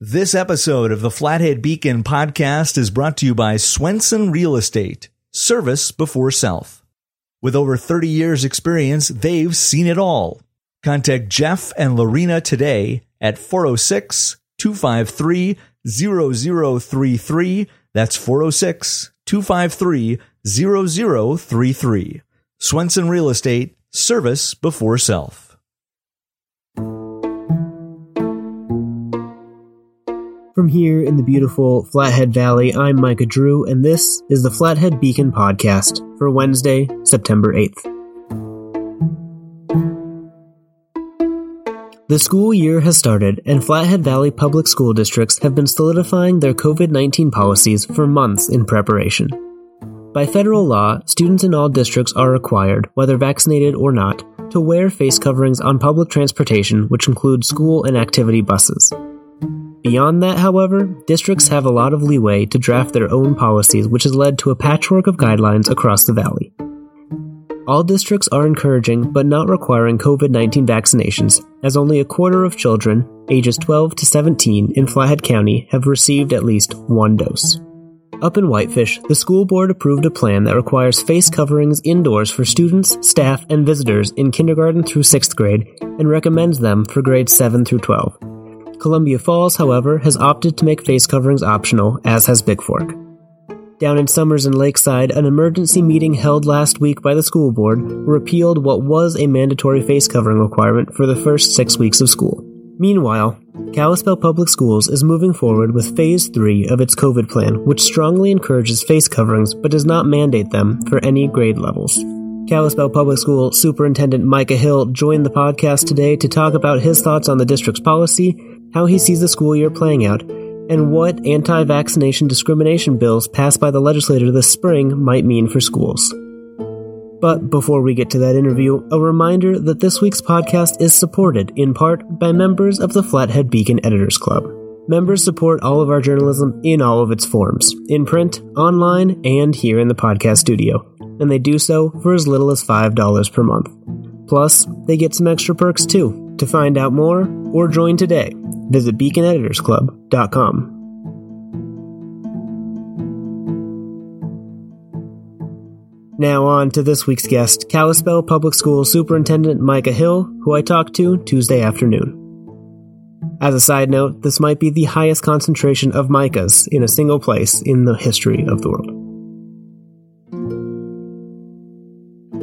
This episode of the Flathead Beacon podcast is brought to you by Swenson Real Estate, service before self. With over 30 years experience, they've seen it all. Contact Jeff and Lorena today at 406 253 0033. That's 406 253 0033. Swenson Real Estate, service before self. From here in the beautiful Flathead Valley, I'm Micah Drew, and this is the Flathead Beacon Podcast for Wednesday, September 8th. The school year has started, and Flathead Valley public school districts have been solidifying their COVID 19 policies for months in preparation. By federal law, students in all districts are required, whether vaccinated or not, to wear face coverings on public transportation, which includes school and activity buses. Beyond that, however, districts have a lot of leeway to draft their own policies, which has led to a patchwork of guidelines across the valley. All districts are encouraging but not requiring COVID 19 vaccinations, as only a quarter of children, ages 12 to 17, in Flathead County have received at least one dose. Up in Whitefish, the school board approved a plan that requires face coverings indoors for students, staff, and visitors in kindergarten through 6th grade and recommends them for grades 7 through 12. Columbia Falls, however, has opted to make face coverings optional, as has Bigfork. Down in Somers and Lakeside, an emergency meeting held last week by the school board repealed what was a mandatory face covering requirement for the first six weeks of school. Meanwhile, Kalispell Public Schools is moving forward with Phase 3 of its COVID plan, which strongly encourages face coverings but does not mandate them for any grade levels. Kalispell Public School Superintendent Micah Hill joined the podcast today to talk about his thoughts on the district's policy how he sees the school year playing out, and what anti vaccination discrimination bills passed by the legislature this spring might mean for schools. But before we get to that interview, a reminder that this week's podcast is supported in part by members of the Flathead Beacon Editors Club. Members support all of our journalism in all of its forms in print, online, and here in the podcast studio, and they do so for as little as $5 per month. Plus, they get some extra perks too. To find out more or join today, visit beaconeditorsclub.com. Now on to this week's guest, Kalispell Public School Superintendent Micah Hill, who I talked to Tuesday afternoon. As a side note, this might be the highest concentration of Micahs in a single place in the history of the world.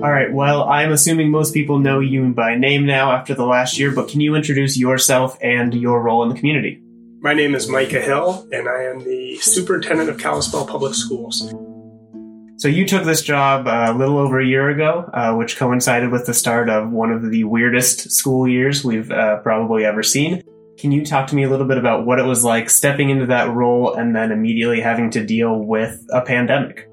All right. Well, I'm assuming most people know you by name now after the last year, but can you introduce yourself and your role in the community? My name is Micah Hill, and I am the superintendent of Kalispell Public Schools. So you took this job uh, a little over a year ago, uh, which coincided with the start of one of the weirdest school years we've uh, probably ever seen. Can you talk to me a little bit about what it was like stepping into that role and then immediately having to deal with a pandemic?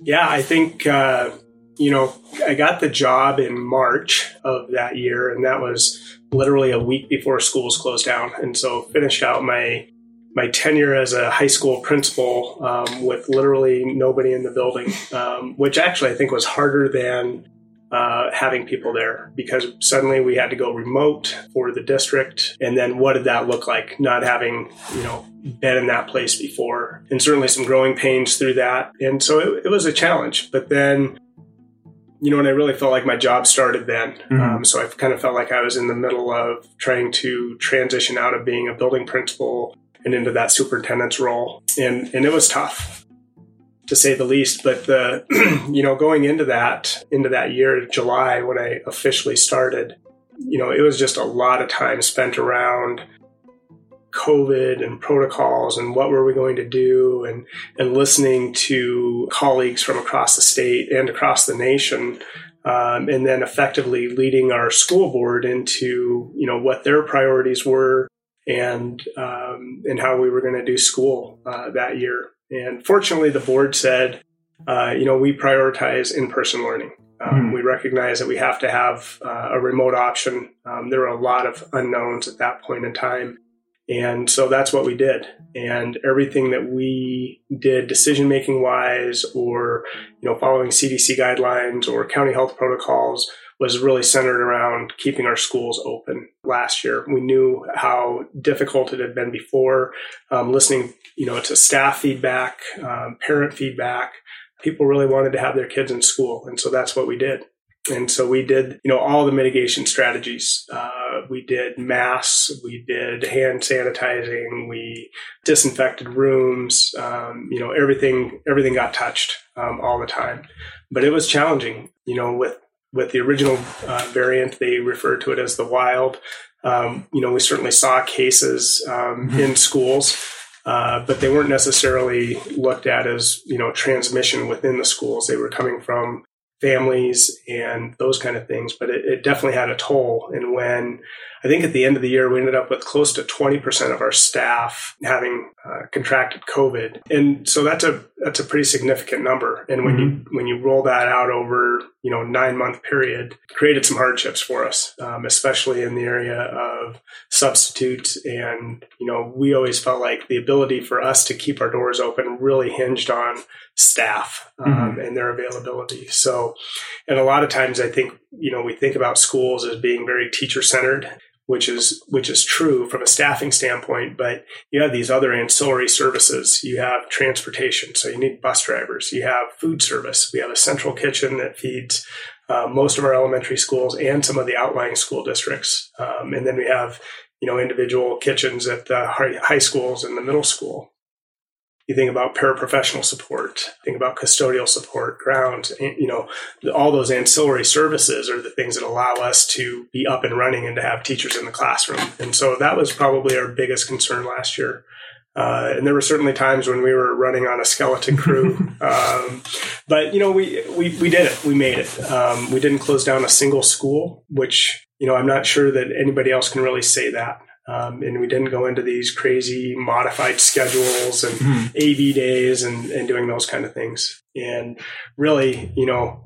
Yeah, I think uh, you know, I got the job in March of that year, and that was literally a week before schools closed down. And so finished out my my tenure as a high school principal um, with literally nobody in the building, um, which actually I think was harder than uh, having people there because suddenly we had to go remote for the district. And then what did that look like? Not having, you know, been in that place before, and certainly some growing pains through that. And so it, it was a challenge. But then you know, and I really felt like my job started then. Mm-hmm. Um, so I kind of felt like I was in the middle of trying to transition out of being a building principal and into that superintendent's role, and and it was tough to say the least. But the you know going into that into that year, July when I officially started, you know, it was just a lot of time spent around COVID and protocols and what were we going to do and, and listening to colleagues from across the state and across the nation. Um, and then effectively leading our school board into, you know, what their priorities were and, um, and how we were going to do school uh, that year. And fortunately, the board said, uh, you know, we prioritize in-person learning. Um, mm. We recognize that we have to have uh, a remote option. Um, there were a lot of unknowns at that point in time. And so that's what we did. And everything that we did decision making wise or, you know, following CDC guidelines or county health protocols was really centered around keeping our schools open last year. We knew how difficult it had been before, um, listening, you know, to staff feedback, um, parent feedback. People really wanted to have their kids in school, and so that's what we did. And so we did, you know, all the mitigation strategies. Uh, we did masks, we did hand sanitizing, we disinfected rooms. Um, you know, everything everything got touched um, all the time. But it was challenging. You know, with with the original uh, variant, they referred to it as the wild. Um, you know, we certainly saw cases um, mm-hmm. in schools. Uh, but they weren't necessarily looked at as you know transmission within the schools. They were coming from families and those kind of things. But it, it, definitely had a toll. And when I think at the end of the year, we ended up with close to 20% of our staff having uh, contracted COVID. And so that's a, that's a pretty significant number. And when mm-hmm. you, when you roll that out over, you know, nine month period, created some hardships for us, um, especially in the area of substitutes. And, you know, we always felt like the ability for us to keep our doors open really hinged on staff um, mm-hmm. and their availability. So, and a lot of times I think, you know, we think about schools as being very teacher centered, which is, which is true from a staffing standpoint, but you have these other ancillary services. You have transportation. So you need bus drivers. You have food service. We have a central kitchen that feeds uh, most of our elementary schools and some of the outlying school districts. Um, and then we have, you know, individual kitchens at the high schools and the middle school you think about paraprofessional support, think about custodial support, ground, you know, all those ancillary services are the things that allow us to be up and running and to have teachers in the classroom. And so that was probably our biggest concern last year. Uh, and there were certainly times when we were running on a skeleton crew. um, but, you know, we, we, we did it. We made it. Um, we didn't close down a single school, which, you know, I'm not sure that anybody else can really say that. Um, and we didn't go into these crazy modified schedules and mm-hmm. AV days and, and doing those kind of things. And really, you know,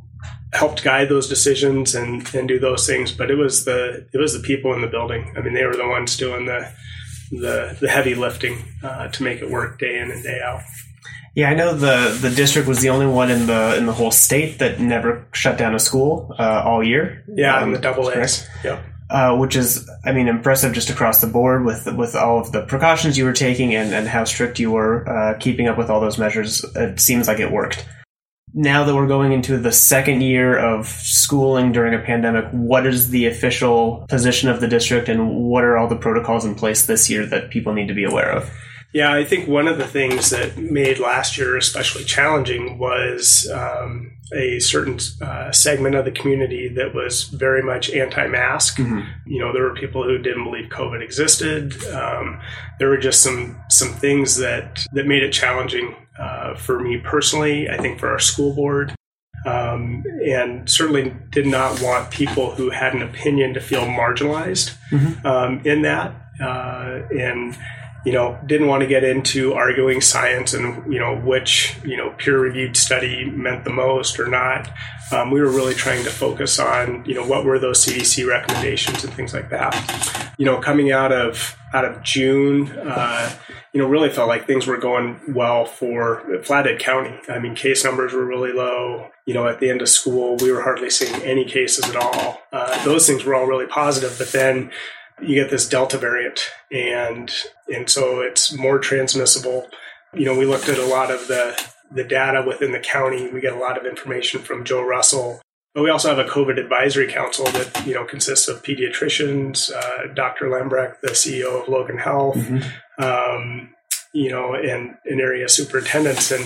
helped guide those decisions and, and do those things. But it was the it was the people in the building. I mean, they were the ones doing the the, the heavy lifting uh, to make it work day in and day out. Yeah, I know the the district was the only one in the in the whole state that never shut down a school uh, all year. Yeah, um, the double A's. Yeah uh, which is, I mean, impressive just across the board with with all of the precautions you were taking and, and how strict you were uh, keeping up with all those measures. It seems like it worked. Now that we're going into the second year of schooling during a pandemic, what is the official position of the district and what are all the protocols in place this year that people need to be aware of? Yeah, I think one of the things that made last year especially challenging was um, a certain uh, segment of the community that was very much anti-mask. Mm-hmm. You know, there were people who didn't believe COVID existed. Um, there were just some some things that that made it challenging uh, for me personally. I think for our school board. Um, and certainly did not want people who had an opinion to feel marginalized mm-hmm. um, in that. Uh, and you know, didn't want to get into arguing science and, you know, which, you know, peer reviewed study meant the most or not. Um, we were really trying to focus on, you know, what were those CDC recommendations and things like that. You know, coming out of, out of June, uh, you know, really felt like things were going well for Flathead County. I mean, case numbers were really low. You know, at the end of school, we were hardly seeing any cases at all. Uh, those things were all really positive. But then, you get this Delta variant, and and so it's more transmissible. You know, we looked at a lot of the the data within the county. We get a lot of information from Joe Russell, but we also have a COVID advisory council that you know consists of pediatricians, uh, Dr. Lambrecht, the CEO of Logan Health, mm-hmm. um, you know, and, and area superintendents. And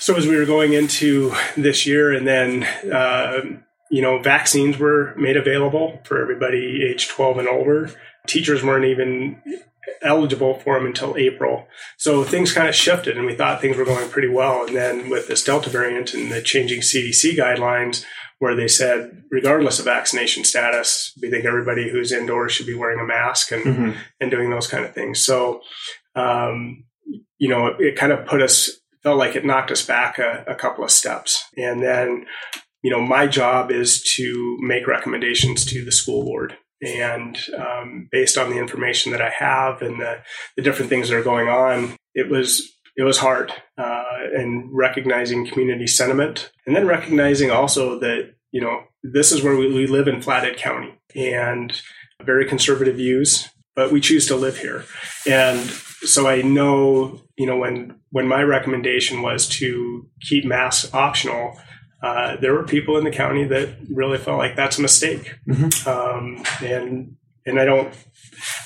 so as we were going into this year, and then uh, you know, vaccines were made available for everybody age 12 and older. Teachers weren't even eligible for them until April. So things kind of shifted and we thought things were going pretty well. And then with this Delta variant and the changing CDC guidelines, where they said, regardless of vaccination status, we think everybody who's indoors should be wearing a mask and, mm-hmm. and doing those kind of things. So, um, you know, it, it, kind of put us, felt like it knocked us back a, a couple of steps. And then you know, my job is to make recommendations to the school board. And um, based on the information that I have and the, the different things that are going on, it was it was hard uh, and recognizing community sentiment and then recognizing also that you know, this is where we, we live in Flathead County and very conservative views, but we choose to live here. And so I know, you know, when when my recommendation was to keep masks optional, uh, there were people in the county that really felt like that's a mistake, mm-hmm. um, and and I don't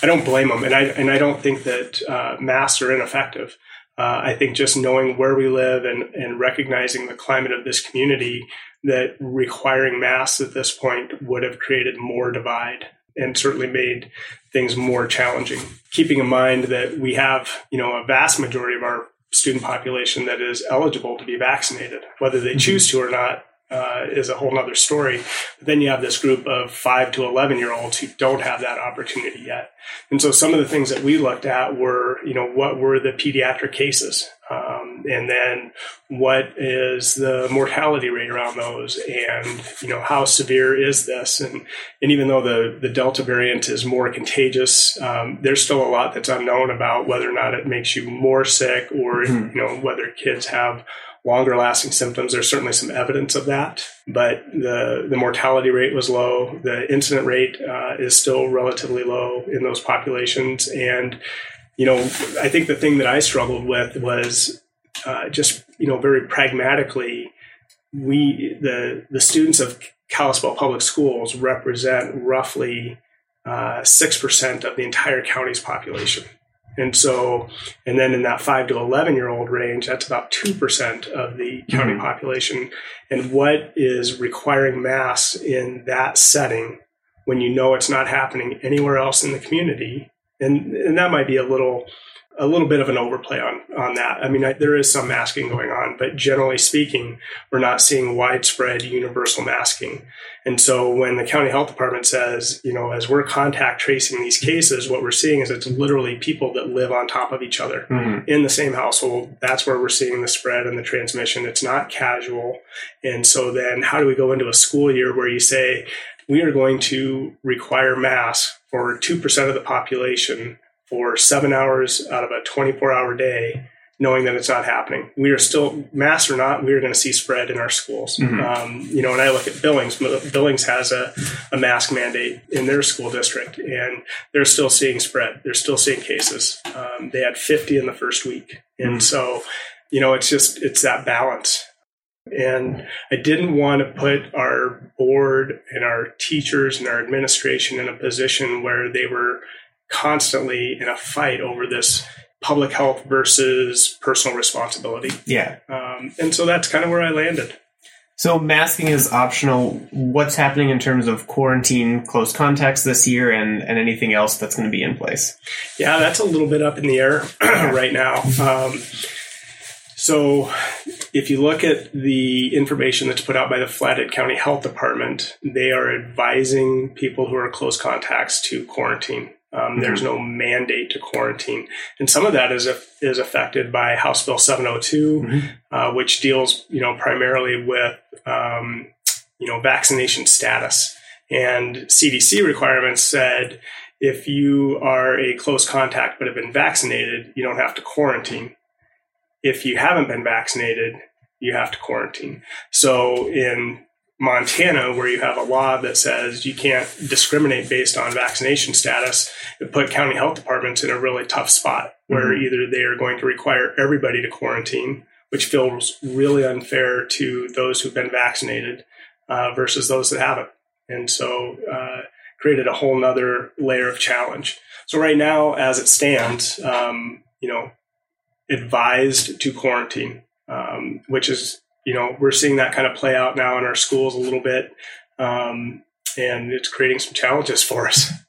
I don't blame them, and I and I don't think that uh, masks are ineffective. Uh, I think just knowing where we live and, and recognizing the climate of this community, that requiring masks at this point would have created more divide and certainly made things more challenging. Keeping in mind that we have, you know, a vast majority of our student population that is eligible to be vaccinated, whether they mm-hmm. choose to or not. Uh, is a whole other story. But then you have this group of five to 11 year olds who don't have that opportunity yet. And so some of the things that we looked at were, you know, what were the pediatric cases? Um, and then what is the mortality rate around those and you know how severe is this? And and even though the the delta variant is more contagious um, there's still a lot that's unknown about whether or not it makes you more sick or mm-hmm. you know whether kids have longer lasting symptoms. There's certainly some evidence of that but the the mortality rate was low. The incident rate uh, is still relatively low in those populations. And you know, I think the thing that I struggled with was uh, just, you know, very pragmatically, we, the, the students of Kalispell Public Schools represent roughly uh, 6% of the entire county's population. And so, and then in that five to 11 year old range, that's about 2% of the county mm-hmm. population. And what is requiring masks in that setting when you know it's not happening anywhere else in the community and and that might be a little a little bit of an overplay on on that. I mean, I, there is some masking going on, but generally speaking, we're not seeing widespread universal masking. And so when the county health department says, you know, as we're contact tracing these cases, what we're seeing is it's literally people that live on top of each other mm-hmm. in the same household. That's where we're seeing the spread and the transmission. It's not casual. And so then how do we go into a school year where you say, we are going to require masks for 2% of the population for seven hours out of a 24 hour day, knowing that it's not happening. We are still, mass or not, we are going to see spread in our schools. Mm-hmm. Um, you know, and I look at Billings, Billings has a, a mask mandate in their school district, and they're still seeing spread. They're still seeing cases. Um, they had 50 in the first week. And mm-hmm. so, you know, it's just, it's that balance. And I didn't want to put our board and our teachers and our administration in a position where they were constantly in a fight over this public health versus personal responsibility. Yeah. Um, and so that's kind of where I landed. So masking is optional. What's happening in terms of quarantine, close contacts this year, and, and anything else that's going to be in place? Yeah, that's a little bit up in the air right now. Um, so, if you look at the information that's put out by the Flathead County Health Department, they are advising people who are close contacts to quarantine. Um, mm-hmm. There's no mandate to quarantine, and some of that is is affected by House Bill 702, mm-hmm. uh, which deals, you know, primarily with um, you know vaccination status. And CDC requirements said if you are a close contact but have been vaccinated, you don't have to quarantine if you haven't been vaccinated, you have to quarantine. So in Montana, where you have a law that says you can't discriminate based on vaccination status, it put county health departments in a really tough spot where mm-hmm. either they are going to require everybody to quarantine, which feels really unfair to those who've been vaccinated uh, versus those that haven't. And so uh, created a whole nother layer of challenge. So right now, as it stands, um, you know, advised to quarantine, um, which is, you know, we're seeing that kind of play out now in our schools a little bit. Um, and it's creating some challenges for us.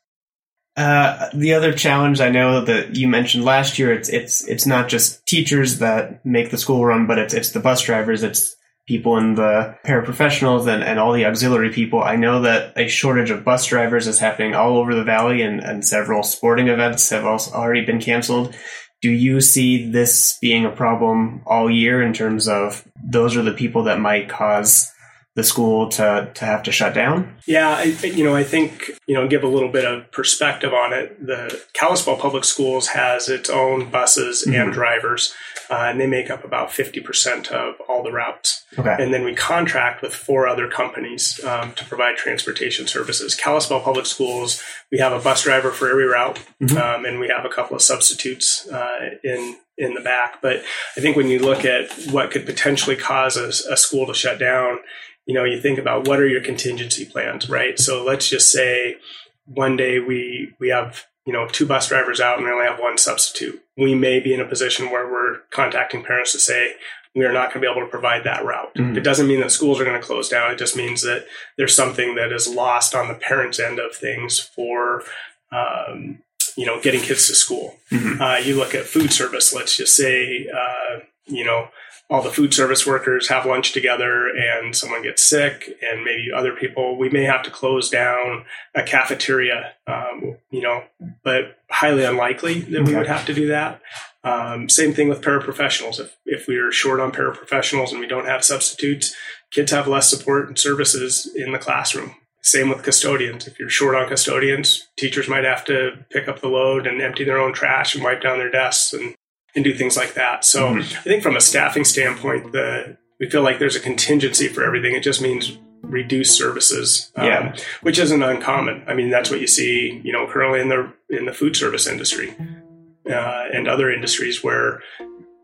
Uh, the other challenge I know that you mentioned last year, it's it's it's not just teachers that make the school run, but it's it's the bus drivers, it's people in the paraprofessionals and, and all the auxiliary people. I know that a shortage of bus drivers is happening all over the valley and, and several sporting events have also already been canceled do you see this being a problem all year in terms of those are the people that might cause the school to to have to shut down? Yeah, I, you know, I think you know, give a little bit of perspective on it. The Kalispell Public Schools has its own buses mm-hmm. and drivers, uh, and they make up about fifty percent of all the routes. Okay. And then we contract with four other companies um, to provide transportation services. Kalispell Public Schools, we have a bus driver for every route, mm-hmm. um, and we have a couple of substitutes uh, in in the back. But I think when you look at what could potentially cause a, a school to shut down, you know, you think about what are your contingency plans, right? So let's just say one day we we have you know two bus drivers out and we only have one substitute. We may be in a position where we're contacting parents to say we are not going to be able to provide that route. Mm-hmm. It doesn't mean that schools are going to close down. It just means that there's something that is lost on the parents' end of things for um, you know getting kids to school. Mm-hmm. Uh, you look at food service. Let's just say uh, you know all the food service workers have lunch together and someone gets sick and maybe other people we may have to close down a cafeteria um, you know but highly unlikely that we would have to do that. Um, same thing with paraprofessionals. If, if we're short on paraprofessionals and we don't have substitutes kids have less support and services in the classroom. Same with custodians. If you're short on custodians, teachers might have to pick up the load and empty their own trash and wipe down their desks and and do things like that. So mm-hmm. I think from a staffing standpoint, the we feel like there's a contingency for everything. It just means reduced services, um, yeah. which isn't uncommon. I mean, that's what you see, you know, currently in the in the food service industry uh, and other industries where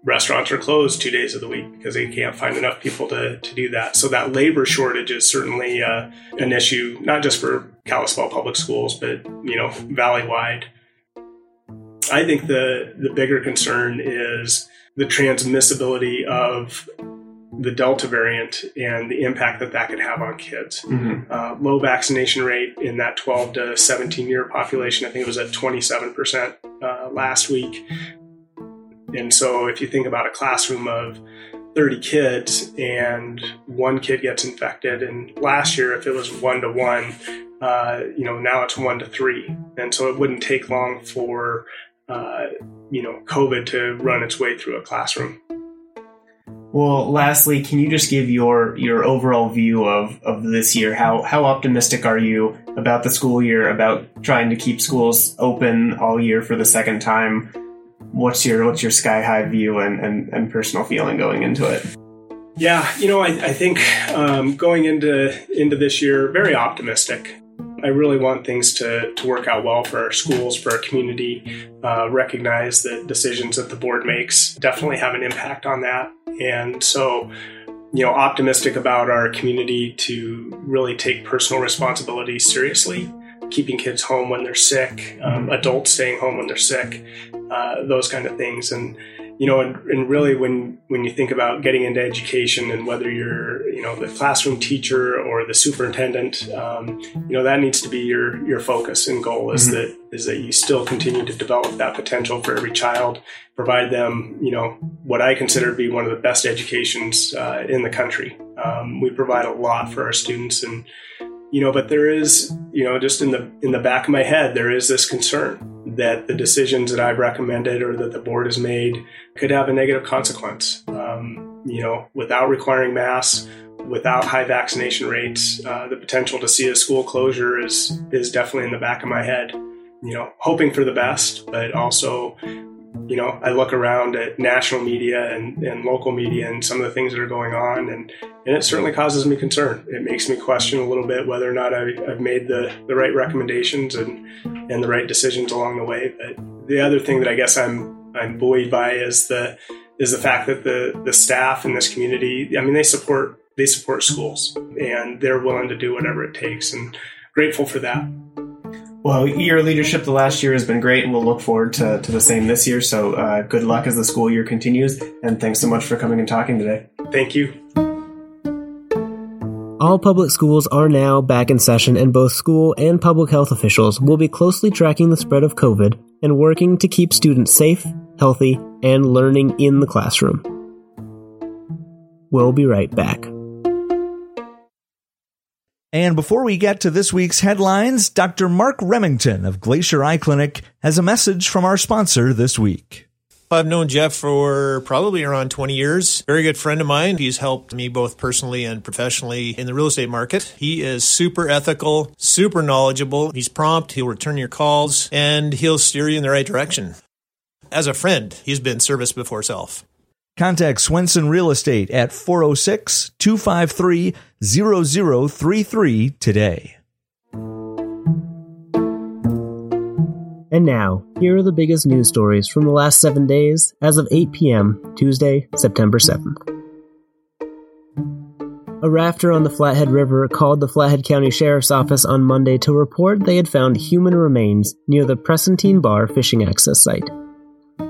restaurants are closed two days of the week because they can't find enough people to, to do that. So that labor shortage is certainly uh, an issue, not just for Kalispell Public Schools, but you know, valley wide. I think the the bigger concern is the transmissibility of the Delta variant and the impact that that could have on kids. Mm-hmm. Uh, low vaccination rate in that 12 to 17 year population, I think it was at 27% uh, last week. And so if you think about a classroom of 30 kids and one kid gets infected, and last year, if it was one to one, uh, you know, now it's one to three. And so it wouldn't take long for uh, you know, COVID to run its way through a classroom. Well, lastly, can you just give your your overall view of, of this year? How how optimistic are you about the school year? About trying to keep schools open all year for the second time? What's your what's your sky high view and, and, and personal feeling going into it? Yeah, you know, I, I think um, going into into this year, very optimistic. I really want things to, to work out well for our schools, for our community. Uh, recognize that decisions that the board makes definitely have an impact on that. And so, you know, optimistic about our community to really take personal responsibility seriously, keeping kids home when they're sick, um, adults staying home when they're sick, uh, those kind of things. And you know, and, and, really when when you think about getting into education and whether you're you know the classroom teacher or the superintendent, um, you know that needs to be your your focus and goal is mm-hmm. that is that you still continue to develop that potential for every child, provide them you know what I consider to be one of the best educations uh, in the country. Um, we provide a lot for our students and you know but there is you know just in the in the back of my head there is this concern that the decisions that i've recommended or that the board has made could have a negative consequence. Um, you know without requiring masks without high vaccination rates uh, the potential to see a school closure is is definitely in the back of my head. You know hoping for the best but also you know, I look around at national media and, and local media and some of the things that are going on, and, and it certainly causes me concern. It makes me question a little bit whether or not I, have made the, the right recommendations and, and the right decisions along the way. But the other thing that I guess I'm I'm buoyed by is the is the fact that the the staff in this community, I mean, they support they support schools and they're willing to do whatever it takes, and grateful for that. Well, your leadership the last year has been great, and we'll look forward to, to the same this year. So, uh, good luck as the school year continues, and thanks so much for coming and talking today. Thank you. All public schools are now back in session, and both school and public health officials will be closely tracking the spread of COVID and working to keep students safe, healthy, and learning in the classroom. We'll be right back. And before we get to this week's headlines, Dr. Mark Remington of Glacier Eye Clinic has a message from our sponsor this week. I've known Jeff for probably around 20 years. Very good friend of mine. He's helped me both personally and professionally in the real estate market. He is super ethical, super knowledgeable. He's prompt. He'll return your calls and he'll steer you in the right direction. As a friend, he's been service before self. Contact Swenson Real Estate at 406 253 0033 today. And now, here are the biggest news stories from the last seven days as of 8 p.m., Tuesday, September 7th. A rafter on the Flathead River called the Flathead County Sheriff's Office on Monday to report they had found human remains near the Presentine Bar fishing access site.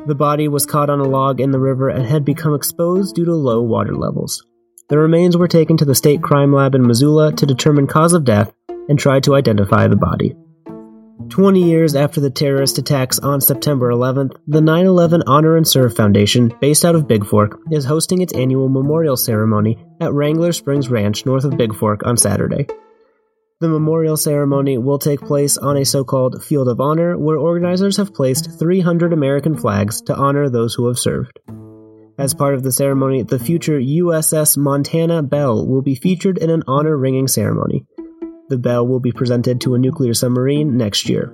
The body was caught on a log in the river and had become exposed due to low water levels. The remains were taken to the state crime lab in Missoula to determine cause of death and try to identify the body. 20 years after the terrorist attacks on September 11th, the 9 11 Honor and Serve Foundation, based out of Big Fork, is hosting its annual memorial ceremony at Wrangler Springs Ranch north of Big Fork on Saturday. The memorial ceremony will take place on a so called Field of Honor, where organizers have placed 300 American flags to honor those who have served. As part of the ceremony, the future USS Montana Bell will be featured in an honor ringing ceremony. The bell will be presented to a nuclear submarine next year.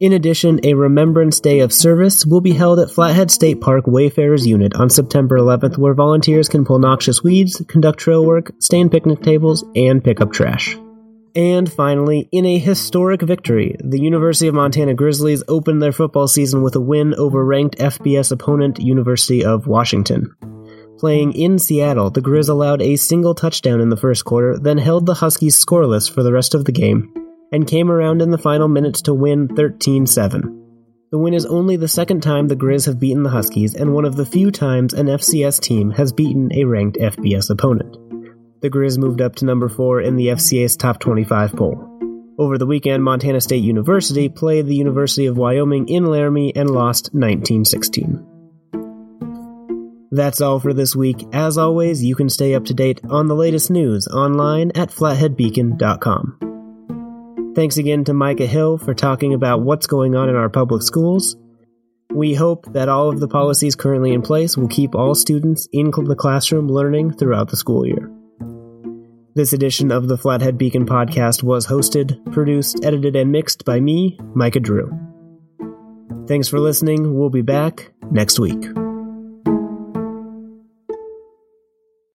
In addition, a Remembrance Day of Service will be held at Flathead State Park Wayfarers Unit on September 11th, where volunteers can pull noxious weeds, conduct trail work, stand picnic tables, and pick up trash. And finally, in a historic victory, the University of Montana Grizzlies opened their football season with a win over ranked FBS opponent University of Washington. Playing in Seattle, the Grizz allowed a single touchdown in the first quarter, then held the Huskies scoreless for the rest of the game, and came around in the final minutes to win 13 7. The win is only the second time the Grizz have beaten the Huskies, and one of the few times an FCS team has beaten a ranked FBS opponent. The Grizz moved up to number 4 in the FCA's top 25 poll. Over the weekend, Montana State University played the University of Wyoming in Laramie and lost 19 16. That's all for this week. As always, you can stay up to date on the latest news online at flatheadbeacon.com. Thanks again to Micah Hill for talking about what's going on in our public schools. We hope that all of the policies currently in place will keep all students in the classroom learning throughout the school year. This edition of the Flathead Beacon podcast was hosted, produced, edited, and mixed by me, Micah Drew. Thanks for listening. We'll be back next week.